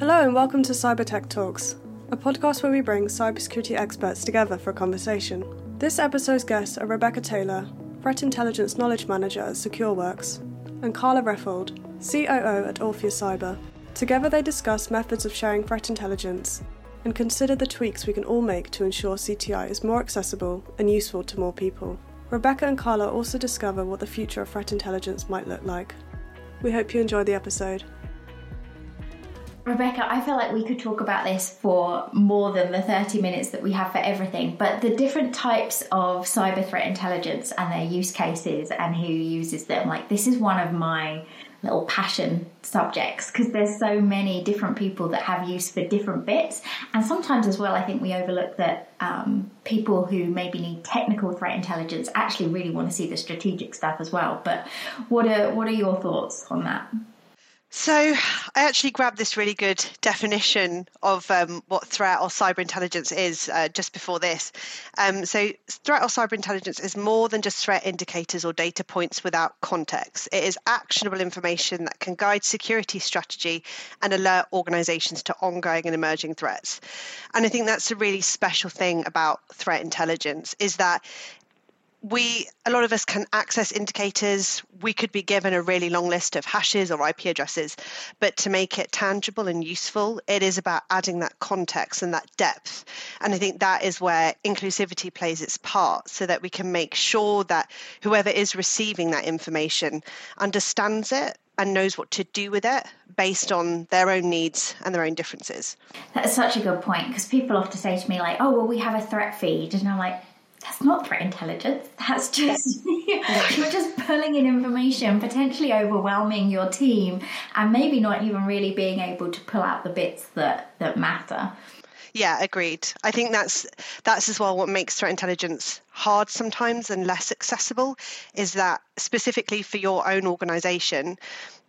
Hello and welcome to Cyber Tech Talks, a podcast where we bring cybersecurity experts together for a conversation. This episode's guests are Rebecca Taylor, Threat Intelligence Knowledge Manager at SecureWorks, and Karla Reffold, COO at Orpheus Cyber. Together they discuss methods of sharing threat intelligence and consider the tweaks we can all make to ensure CTI is more accessible and useful to more people. Rebecca and Karla also discover what the future of threat intelligence might look like. We hope you enjoy the episode. Rebecca, I feel like we could talk about this for more than the 30 minutes that we have for everything, but the different types of cyber threat intelligence and their use cases and who uses them, like this is one of my little passion subjects because there's so many different people that have use for different bits. And sometimes as well, I think we overlook that um, people who maybe need technical threat intelligence actually really want to see the strategic stuff as well. But what are, what are your thoughts on that? So, I actually grabbed this really good definition of um, what threat or cyber intelligence is uh, just before this. Um, so, threat or cyber intelligence is more than just threat indicators or data points without context. It is actionable information that can guide security strategy and alert organizations to ongoing and emerging threats. And I think that's a really special thing about threat intelligence is that we a lot of us can access indicators we could be given a really long list of hashes or ip addresses but to make it tangible and useful it is about adding that context and that depth and i think that is where inclusivity plays its part so that we can make sure that whoever is receiving that information understands it and knows what to do with it based on their own needs and their own differences. That's such a good point because people often say to me, like, oh, well, we have a threat feed. And I'm like, that's not threat intelligence. That's just you're just pulling in information, potentially overwhelming your team, and maybe not even really being able to pull out the bits that that matter. Yeah, agreed. I think that's that's as well what makes threat intelligence hard sometimes and less accessible is that specifically for your own organization,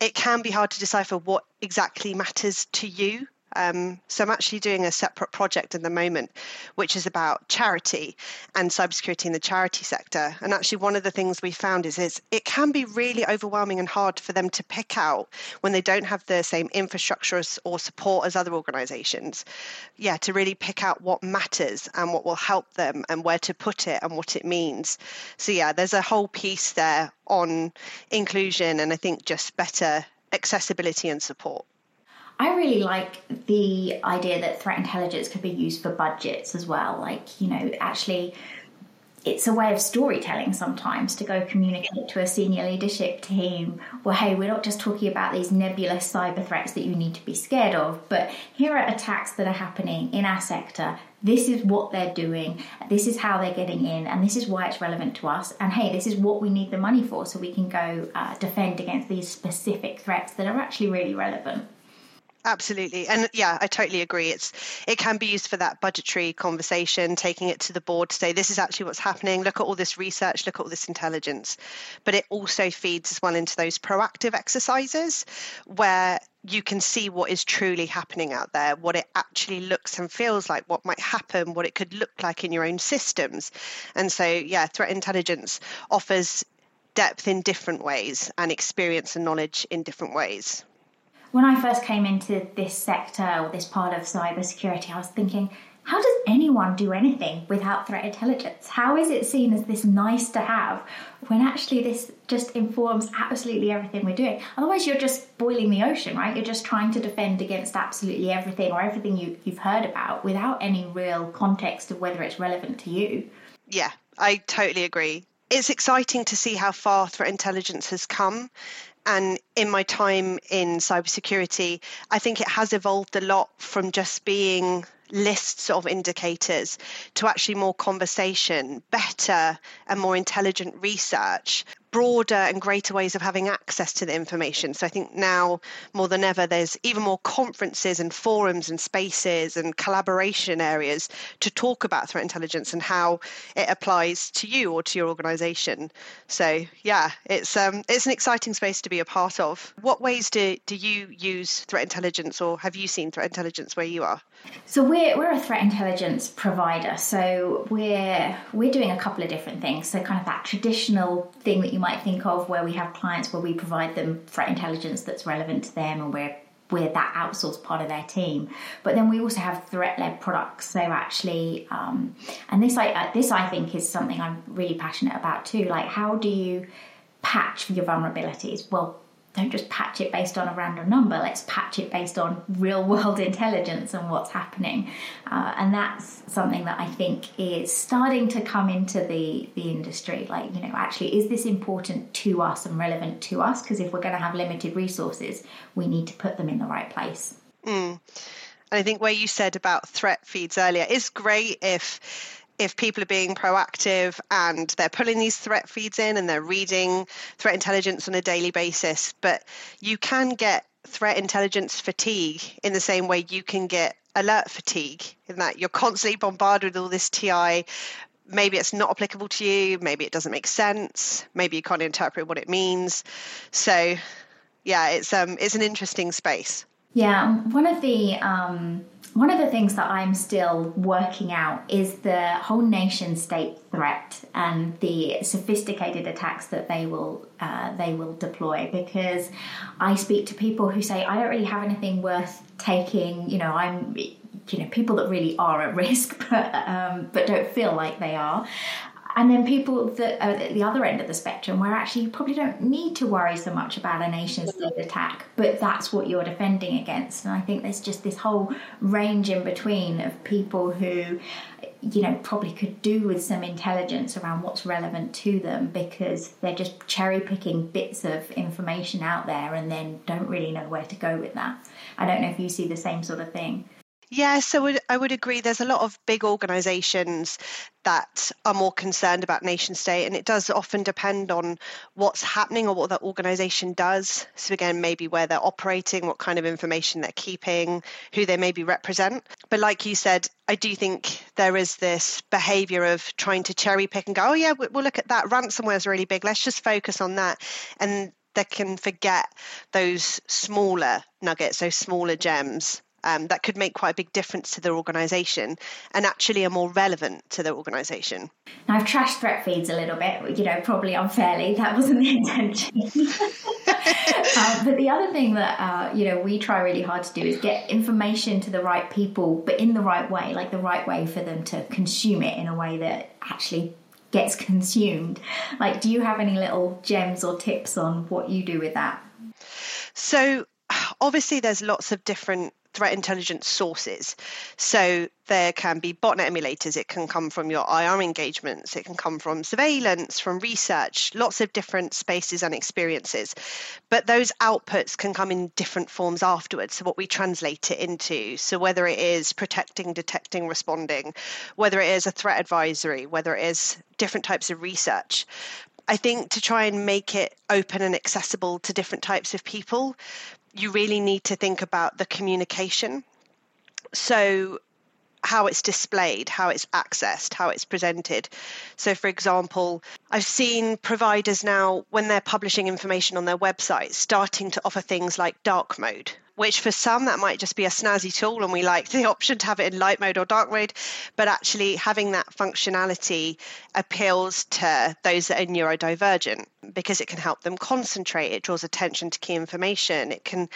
it can be hard to decipher what exactly matters to you um, so I'm actually doing a separate project at the moment, which is about charity and cybersecurity in the charity sector. And actually, one of the things we found is, is it can be really overwhelming and hard for them to pick out when they don't have the same infrastructure or support as other organizations. Yeah, to really pick out what matters and what will help them and where to put it and what it means. So, yeah, there's a whole piece there on inclusion and I think just better accessibility and support. I really like the idea that threat intelligence could be used for budgets as well. Like, you know, actually, it's a way of storytelling sometimes to go communicate to a senior leadership team. Well hey we're not just talking about these nebulous cyber threats that you need to be scared of but here are attacks that are happening in our sector. This is what they're doing. This is how they're getting in and this is why it's relevant to us. And hey this is what we need the money for so we can go uh, defend against these specific threats that are actually really relevant Absolutely. And yeah, I totally agree. It's it can be used for that budgetary conversation, taking it to the board to say this is actually what's happening. Look at all this research, look at all this intelligence. But it also feeds as well into those proactive exercises where you can see what is truly happening out there, what it actually looks and feels like, what might happen, what it could look like in your own systems. And so, yeah, threat intelligence offers depth in different ways and experience and knowledge in different ways when I first came into this sector or this part of cybersecurity, I was thinking, how does anyone do anything without threat intelligence? How is it seen as this nice to have when actually this just informs absolutely everything we're doing? Otherwise, you're just boiling the ocean, right? You're just trying to defend against absolutely everything or everything you, you've heard about without any real context of whether it's relevant to you. Yeah, I totally agree. It's exciting to see how far threat intelligence has come and in my time in cybersecurity, I think it has evolved a lot from just being lists of indicators to actually more conversation, better and more intelligent research, broader and greater ways of having access to the information. So I think now more than ever, there's even more conferences and forums and spaces and collaboration areas to talk about threat intelligence and how it applies to you or to your organization. So yeah, it's um, it's an exciting space to be a part of. What ways do, do you use threat intelligence or have you seen threat intelligence where you are? So we're, we're a threat intelligence provider. So we're we're doing a couple of different things. So kind of that traditional thing that you might think of where we have clients where we provide them threat intelligence that's relevant to them and we're we're that outsourced part of their team. But then we also have threat-led products. So actually, um, and this I uh, this I think is something I'm really passionate about too. Like, how do you patch for your vulnerabilities? Well, don't just patch it based on a random number. Let's patch it based on real world intelligence and what's happening. Uh, and that's something that I think is starting to come into the, the industry. Like, you know, actually, is this important to us and relevant to us? Because if we're going to have limited resources, we need to put them in the right place. Mm. And I think where you said about threat feeds earlier is great if if people are being proactive and they're pulling these threat feeds in and they're reading threat intelligence on a daily basis. But you can get threat intelligence fatigue in the same way you can get alert fatigue, in that you're constantly bombarded with all this TI. Maybe it's not applicable to you, maybe it doesn't make sense, maybe you can't interpret what it means. So, yeah, it's um, it's an interesting space. Yeah, one of the um, one of the things that I'm still working out is the whole nation state threat and the sophisticated attacks that they will uh, they will deploy. Because I speak to people who say I don't really have anything worth taking. You know, I'm you know people that really are at risk, but um, but don't feel like they are and then people that are at the other end of the spectrum where actually you probably don't need to worry so much about a nation state attack but that's what you're defending against. And i think there's just this whole range in between of people who you know probably could do with some intelligence around what's relevant to them because they're just cherry picking bits of information out there and then don't really know where to go with that. I don't know if you see the same sort of thing yeah, so I would agree. There's a lot of big organisations that are more concerned about nation state, and it does often depend on what's happening or what that organisation does. So, again, maybe where they're operating, what kind of information they're keeping, who they maybe represent. But, like you said, I do think there is this behaviour of trying to cherry pick and go, oh, yeah, we'll look at that. Ransomware is really big. Let's just focus on that. And they can forget those smaller nuggets, those smaller gems um, that could make quite a big difference to their organisation and actually are more relevant to their organisation. Now, I've trashed threat feeds a little bit, you know, probably unfairly. That wasn't the intention. um, but the other thing that, uh, you know, we try really hard to do is get information to the right people, but in the right way, like the right way for them to consume it in a way that actually gets consumed. Like, do you have any little gems or tips on what you do with that? So, obviously, there's lots of different threat intelligence sources. So there can be botnet emulators, it can come from your IR engagements, it can come from surveillance, from research, lots of different spaces and experiences. But those outputs can come in different forms afterwards. So what we translate it into. So whether it is protecting, detecting, responding, whether it is a threat advisory, whether it is different types of research. I think to try and make it open and accessible to different types of people, you really need to think about the communication. So, how it's displayed, how it's accessed, how it's presented. So, for example, I've seen providers now, when they're publishing information on their website, starting to offer things like dark mode, which for some that might just be a snazzy tool and we like the option to have it in light mode or dark mode. But actually having that functionality appeals to those that are neurodivergent because it can help them concentrate. It draws attention to key information. It can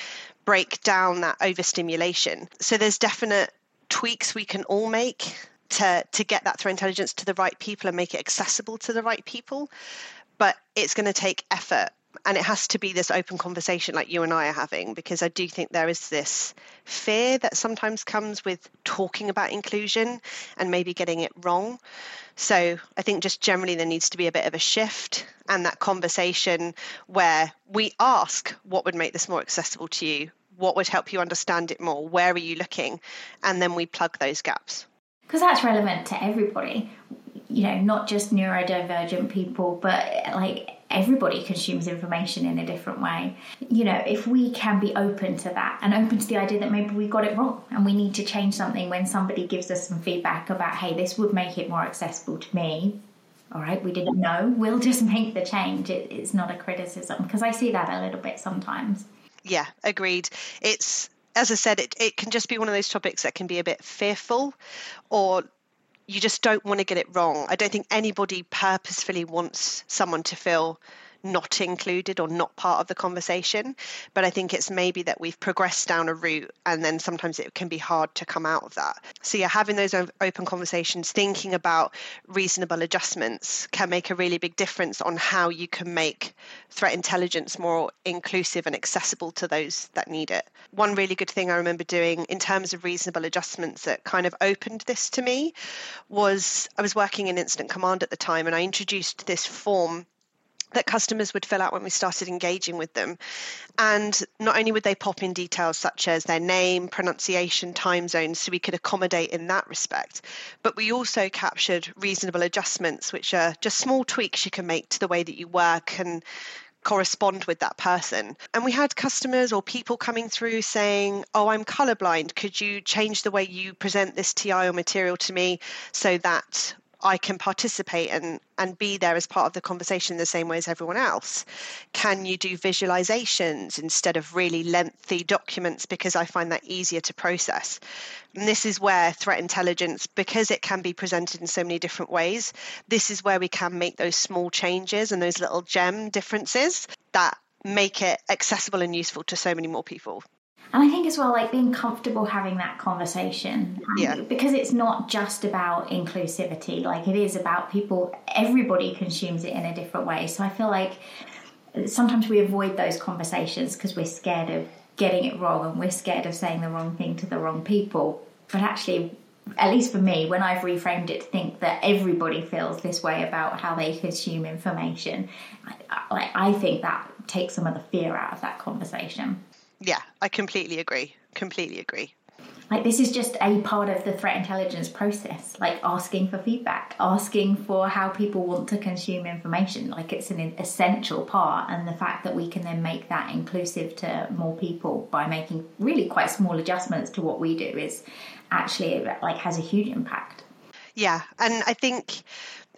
break down that overstimulation. So there's definite tweaks we can all make to to get that threat intelligence to the right people and make it accessible to the right people. But it's going to take effort and it has to be this open conversation like you and I are having because I do think there is this fear that sometimes comes with talking about inclusion and maybe getting it wrong. So I think just generally there needs to be a bit of a shift and that conversation where we ask what would make this more accessible to you, what would help you understand it more, where are you looking, and then we plug those gaps. Because that's relevant to everybody, you know, not just neurodivergent people, but like everybody consumes information in a different way. You know, if we can be open to that and open to the idea that maybe we got it wrong and we need to change something when somebody gives us some feedback about, hey, this would make it more accessible to me. All right, we didn't know. We'll just make the change. It, it's not a criticism because I see that a little bit sometimes. Yeah, agreed. It's as I said, it, it can just be one of those topics that can be a bit fearful or you just don't want to get it wrong. I don't think anybody purposefully wants someone to feel not included or not part of the conversation. But I think it's maybe that we've progressed down a route and then sometimes it can be hard to come out of that. So, yeah, having those open conversations, thinking about reasonable adjustments can make a really big difference on how you can make threat intelligence more inclusive and accessible to those that need it. One really good thing I remember doing in terms of reasonable adjustments that kind of opened this to me was I was working in incident command at the time and I introduced this form that customers would fill out when we started engaging with them. And not only would they pop in details such as their name, pronunciation, time zones, so we could accommodate in that respect, but we also captured reasonable adjustments, which are just small tweaks you can make to the way that you work and correspond with that person. And we had customers or people coming through saying, Oh, I'm colorblind. Could you change the way you present this TI or material to me so that I can participate and, and be there as part of the conversation the same way as everyone else? Can you do visualizations instead of really lengthy documents because I find that easier to process? And this is where threat intelligence, because it can be presented in so many different ways, this is where we can make those small changes and those little gem differences that make it accessible and useful to so many more people. And I think as well, like being comfortable having that conversation. Um, yeah. Because it's not just about inclusivity, like it is about people, everybody consumes it in a different way. So I feel like sometimes we avoid those conversations because we're scared of getting it wrong and we're scared of saying the wrong thing to the wrong people. But actually, at least for me, when I've reframed it to think that everybody feels this way about how they consume information, I, I think that takes some of the fear out of that conversation. Yeah, I completely agree. Completely agree. Like, this is just a part of the threat intelligence process, like asking for feedback, asking for how people want to consume information. Like, it's an essential part. And the fact that we can then make that inclusive to more people by making really quite small adjustments to what we do is actually like has a huge impact. Yeah. And I think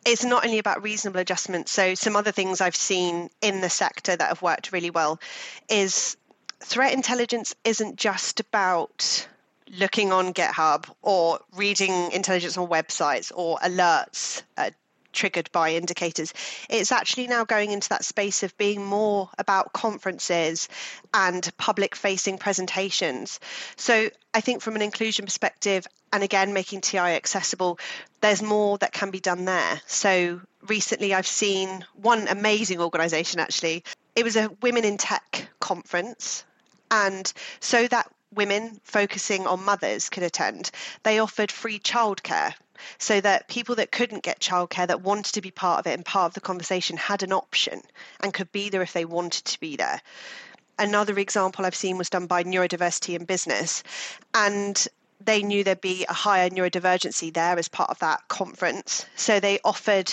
it's not only about reasonable adjustments. So, some other things I've seen in the sector that have worked really well is threat intelligence isn't just about looking on GitHub or reading intelligence on websites or alerts uh, triggered by indicators. It's actually now going into that space of being more about conferences and public facing presentations. So I think from an inclusion perspective, and again, making TI accessible, there's more that can be done there. So recently I've seen one amazing organization actually. It was a Women in Tech conference and so that women focusing on mothers could attend, they offered free childcare so that people that couldn't get childcare that wanted to be part of it and part of the conversation had an option and could be there if they wanted to be there. Another example I've seen was done by Neurodiversity in Business, and they knew there'd be a higher neurodivergency there as part of that conference. So they offered,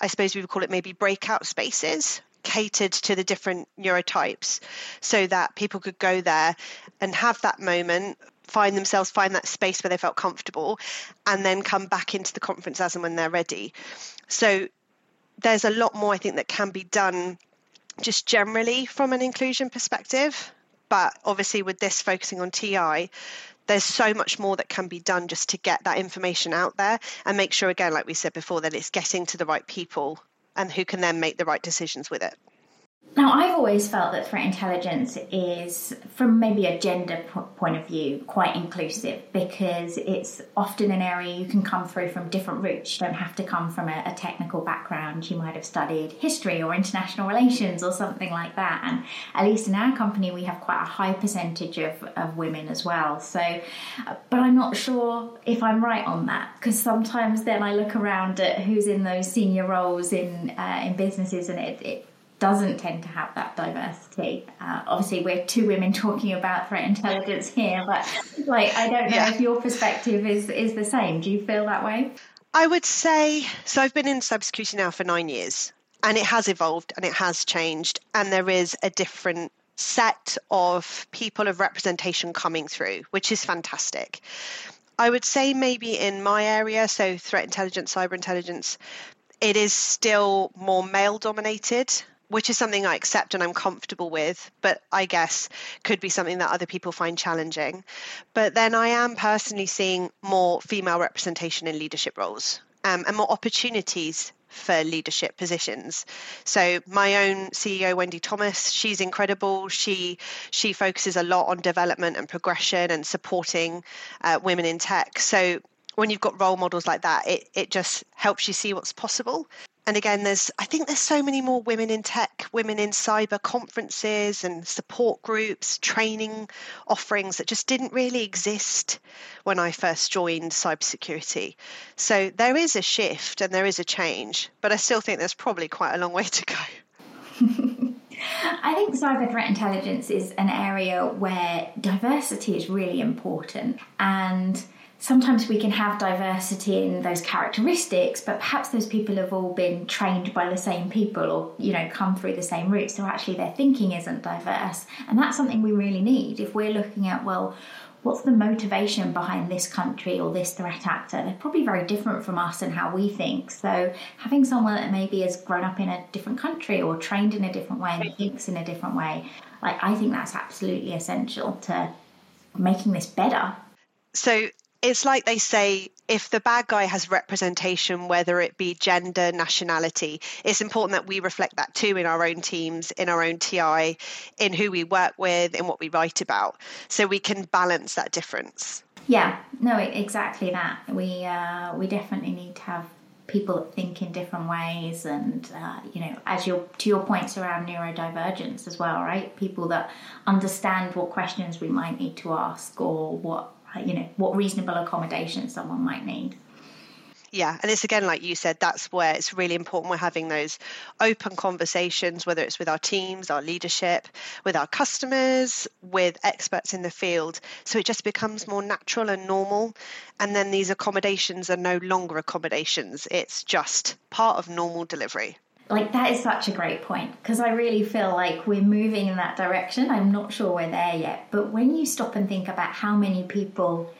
I suppose we would call it maybe breakout spaces catered to the different neurotypes so that people could go there and have that moment find themselves find that space where they felt comfortable and then come back into the conference as and when they're ready. So there's a lot more i think that can be done just generally from an inclusion perspective but obviously with this focusing on ti there's so much more that can be done just to get that information out there and make sure again like we said before that it's getting to the right people and who can then make the right decisions with it. Now, I've always felt that threat intelligence is, from maybe a gender point of view, quite inclusive because it's often an area you can come through from different routes. You don't have to come from a, a, technical background. You might have studied history or international relations or something like that. And at least in our company, we have quite a high percentage of, of women as well. So, but I'm not sure if I'm right on that because sometimes then I look around at who's in those senior roles in uh, in businesses and it, it doesn't tend to have that diversity. Uh, obviously, we're two women talking about threat intelligence here, but like I don't know yeah. if your perspective is is the same. Do you feel that way? I would say so. I've been in cybersecurity now for nine years, and it has evolved and it has changed, and there is a different set of people of representation coming through, which is fantastic. I would say maybe in my area, so threat intelligence, cyber intelligence, it is still more male dominated which is something I accept and I'm comfortable with, but I guess could be something that other people find challenging. But then I am personally seeing more female representation in leadership roles. um, and more opportunities for leadership positions. So my own CEO Wendy Thomas, she's incredible. She she focuses a lot on development and progression and supporting uh, women in tech. So when you've got role models like that, it, it just helps you see what's possible. And again, there's I think there's so many more women in tech, women in cyber conferences and support groups, training offerings that just didn't really exist when I first joined cybersecurity. So there is a shift and there is a change, but I still think there's probably quite a long way to go. I think cyber threat intelligence is an area where diversity is really important and sometimes we can have diversity in those characteristics, but perhaps those people have all been trained by the same people or, you know, come through the same route. So actually their thinking isn't diverse. And that's something we really need. If we're looking at, well, what's the motivation behind this country or this threat actor? They're probably very different from us and how we think. So having someone that maybe has grown up in a different country or trained in a different way and thinks in a different way, like I think that's absolutely essential to making this better. So it's like they say if the bad guy has representation, whether it be gender, nationality, it's important that we reflect that too in our own teams, in our own TI, in who we work with, in what we write about, so we can balance that difference. Yeah, no, exactly that. We uh, we definitely need to have people that think in different ways, and uh, you know, as your to your points around neurodivergence as well, right? People that understand what questions we might need to ask or what you know what reasonable accommodation someone might need. Yeah and it's again like you said that's where it's really important we're having those open conversations whether it's with our teams our leadership with our customers with experts in the field. So it just becomes more natural and normal. And then these accommodations are no longer accommodations. It's just part of normal delivery like that is such a great point because I really feel like we're moving in that direction. I'm not sure we're there yet, but when you stop and think about how many people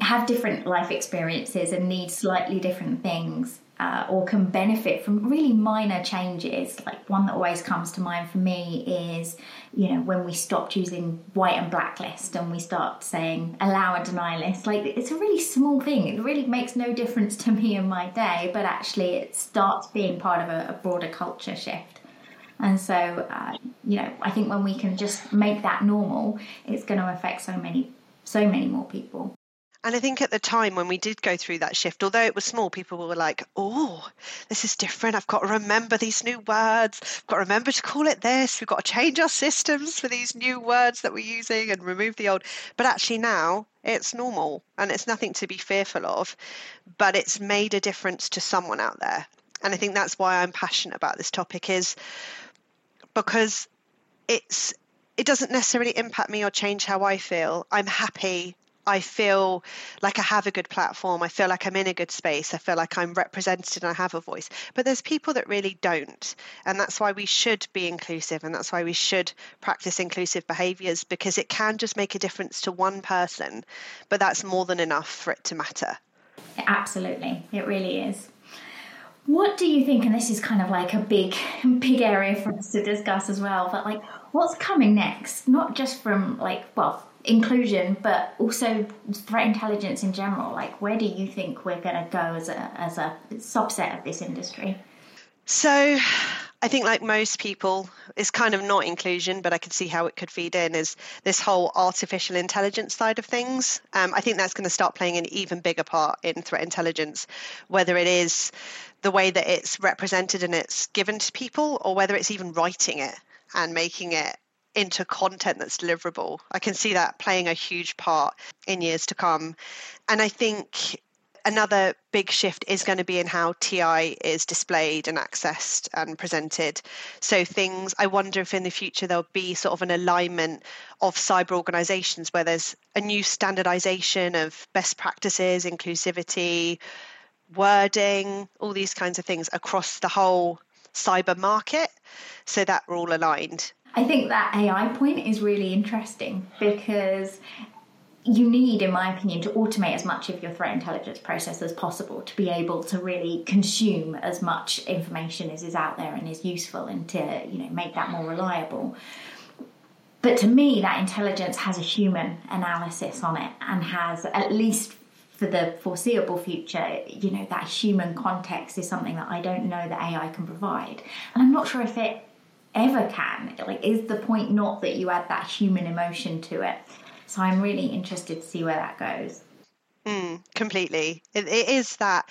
have different life experiences and need slightly different things, uh, or can benefit from really minor changes. Like one that always comes to mind for me is, you know, when we stopped using white and black list and we start saying allow and deny list. Like it's a really small thing. It really makes no difference to me in my day, but actually it starts being part of a, a broader culture shift. And so, uh, you know, I think when we can just make that normal, it's going to affect so many, so many more people. And I think at the time when we did go through that shift, although it was small, people were like, oh, this is different. I've got to remember these new words. I've got to remember to call it this. We've got to change our systems for these new words that we're using and remove the old. But actually, now it's normal and it's nothing to be fearful of. But it's made a difference to someone out there. And I think that's why I'm passionate about this topic is because it's it doesn't necessarily impact me or change how I feel. I'm happy I feel like I have a good platform. I feel like I'm in a good space. I feel like I'm represented and I have a voice. But there's people that really don't. And that's why we should be inclusive and that's why we should practice inclusive behaviors because it can just make a difference to one person, but that's more than enough for it to matter. Absolutely. It really is. What do you think? And this is kind of like a big, big area for us to discuss as well. But like, what's coming next? Not just from like, well, inclusion, but also threat intelligence in general. Like, where do you think we're going to go as a as a subset of this industry? So, I think, like most people, it's kind of not inclusion, but I can see how it could feed in. Is this whole artificial intelligence side of things? Um, I think that's going to start playing an even bigger part in threat intelligence, whether it is the way that it's represented and it's given to people, or whether it's even writing it and making it into content that's deliverable. I can see that playing a huge part in years to come. And I think another big shift is going to be in how TI is displayed and accessed and presented. So, things I wonder if in the future there'll be sort of an alignment of cyber organizations where there's a new standardization of best practices, inclusivity, wording, all these kinds of things across the whole cyber market so that we're all aligned. I think that AI point is really interesting because you need, in my opinion, to automate as much of your threat intelligence process as possible to be able to really consume as much information as is out there and is useful and to you know make that more reliable. But to me, that intelligence has a human analysis on it and has at least for the foreseeable future, you know, that human context is something that I don't know that AI can provide. And I'm not sure if it ever can. Like, is the point not that you add that human emotion to it? So I'm really interested to see where that goes. Mm, completely. It, it is that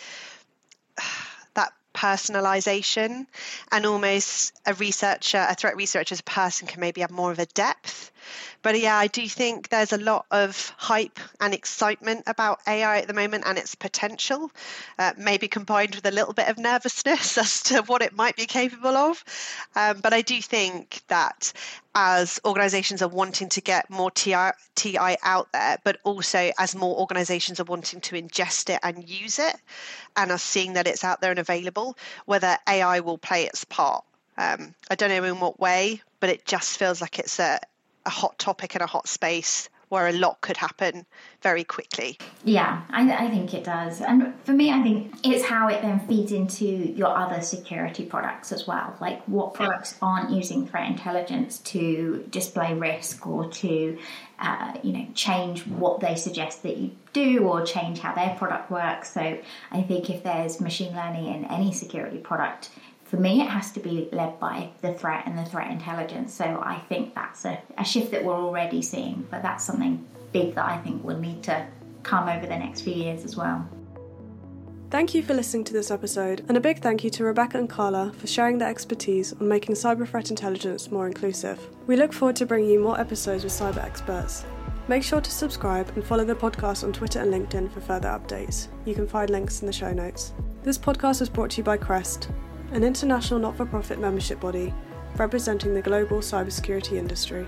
that personalization and almost a researcher, a threat researcher's person can maybe have more of a depth but yeah, I do think there's a lot of hype and excitement about AI at the moment and its potential, uh, maybe combined with a little bit of nervousness as to what it might be capable of. Um, but I do think that as organizations are wanting to get more TI, TI out there, but also as more organizations are wanting to ingest it and use it and are seeing that it's out there and available, whether AI will play its part. Um, I don't know in what way, but it just feels like it's a, a hot topic and a hot space where a lot could happen very quickly. Yeah, I, I, think it does. And for me, I think it's how it then feeds into your other security products as well. Like, what products aren't using threat intelligence to display risk or to, uh, you know, change what they suggest that you do or change how their product works. So I think if there's machine learning in any security product, for me, it has to be led by the threat and the threat intelligence. So I think that's a, a shift that we're already seeing, but that's something big that I think will need to come over the next few years as well. Thank you for listening to this episode, and a big thank you to Rebecca and Karla for sharing their expertise on making cyber threat intelligence more inclusive. We look forward to bringing you more episodes with cyber experts. Make sure to subscribe and follow the podcast on Twitter and LinkedIn for further updates. You can find links in the show notes. This podcast was brought to you by CREST, an international not for profit membership body representing the global cybersecurity industry.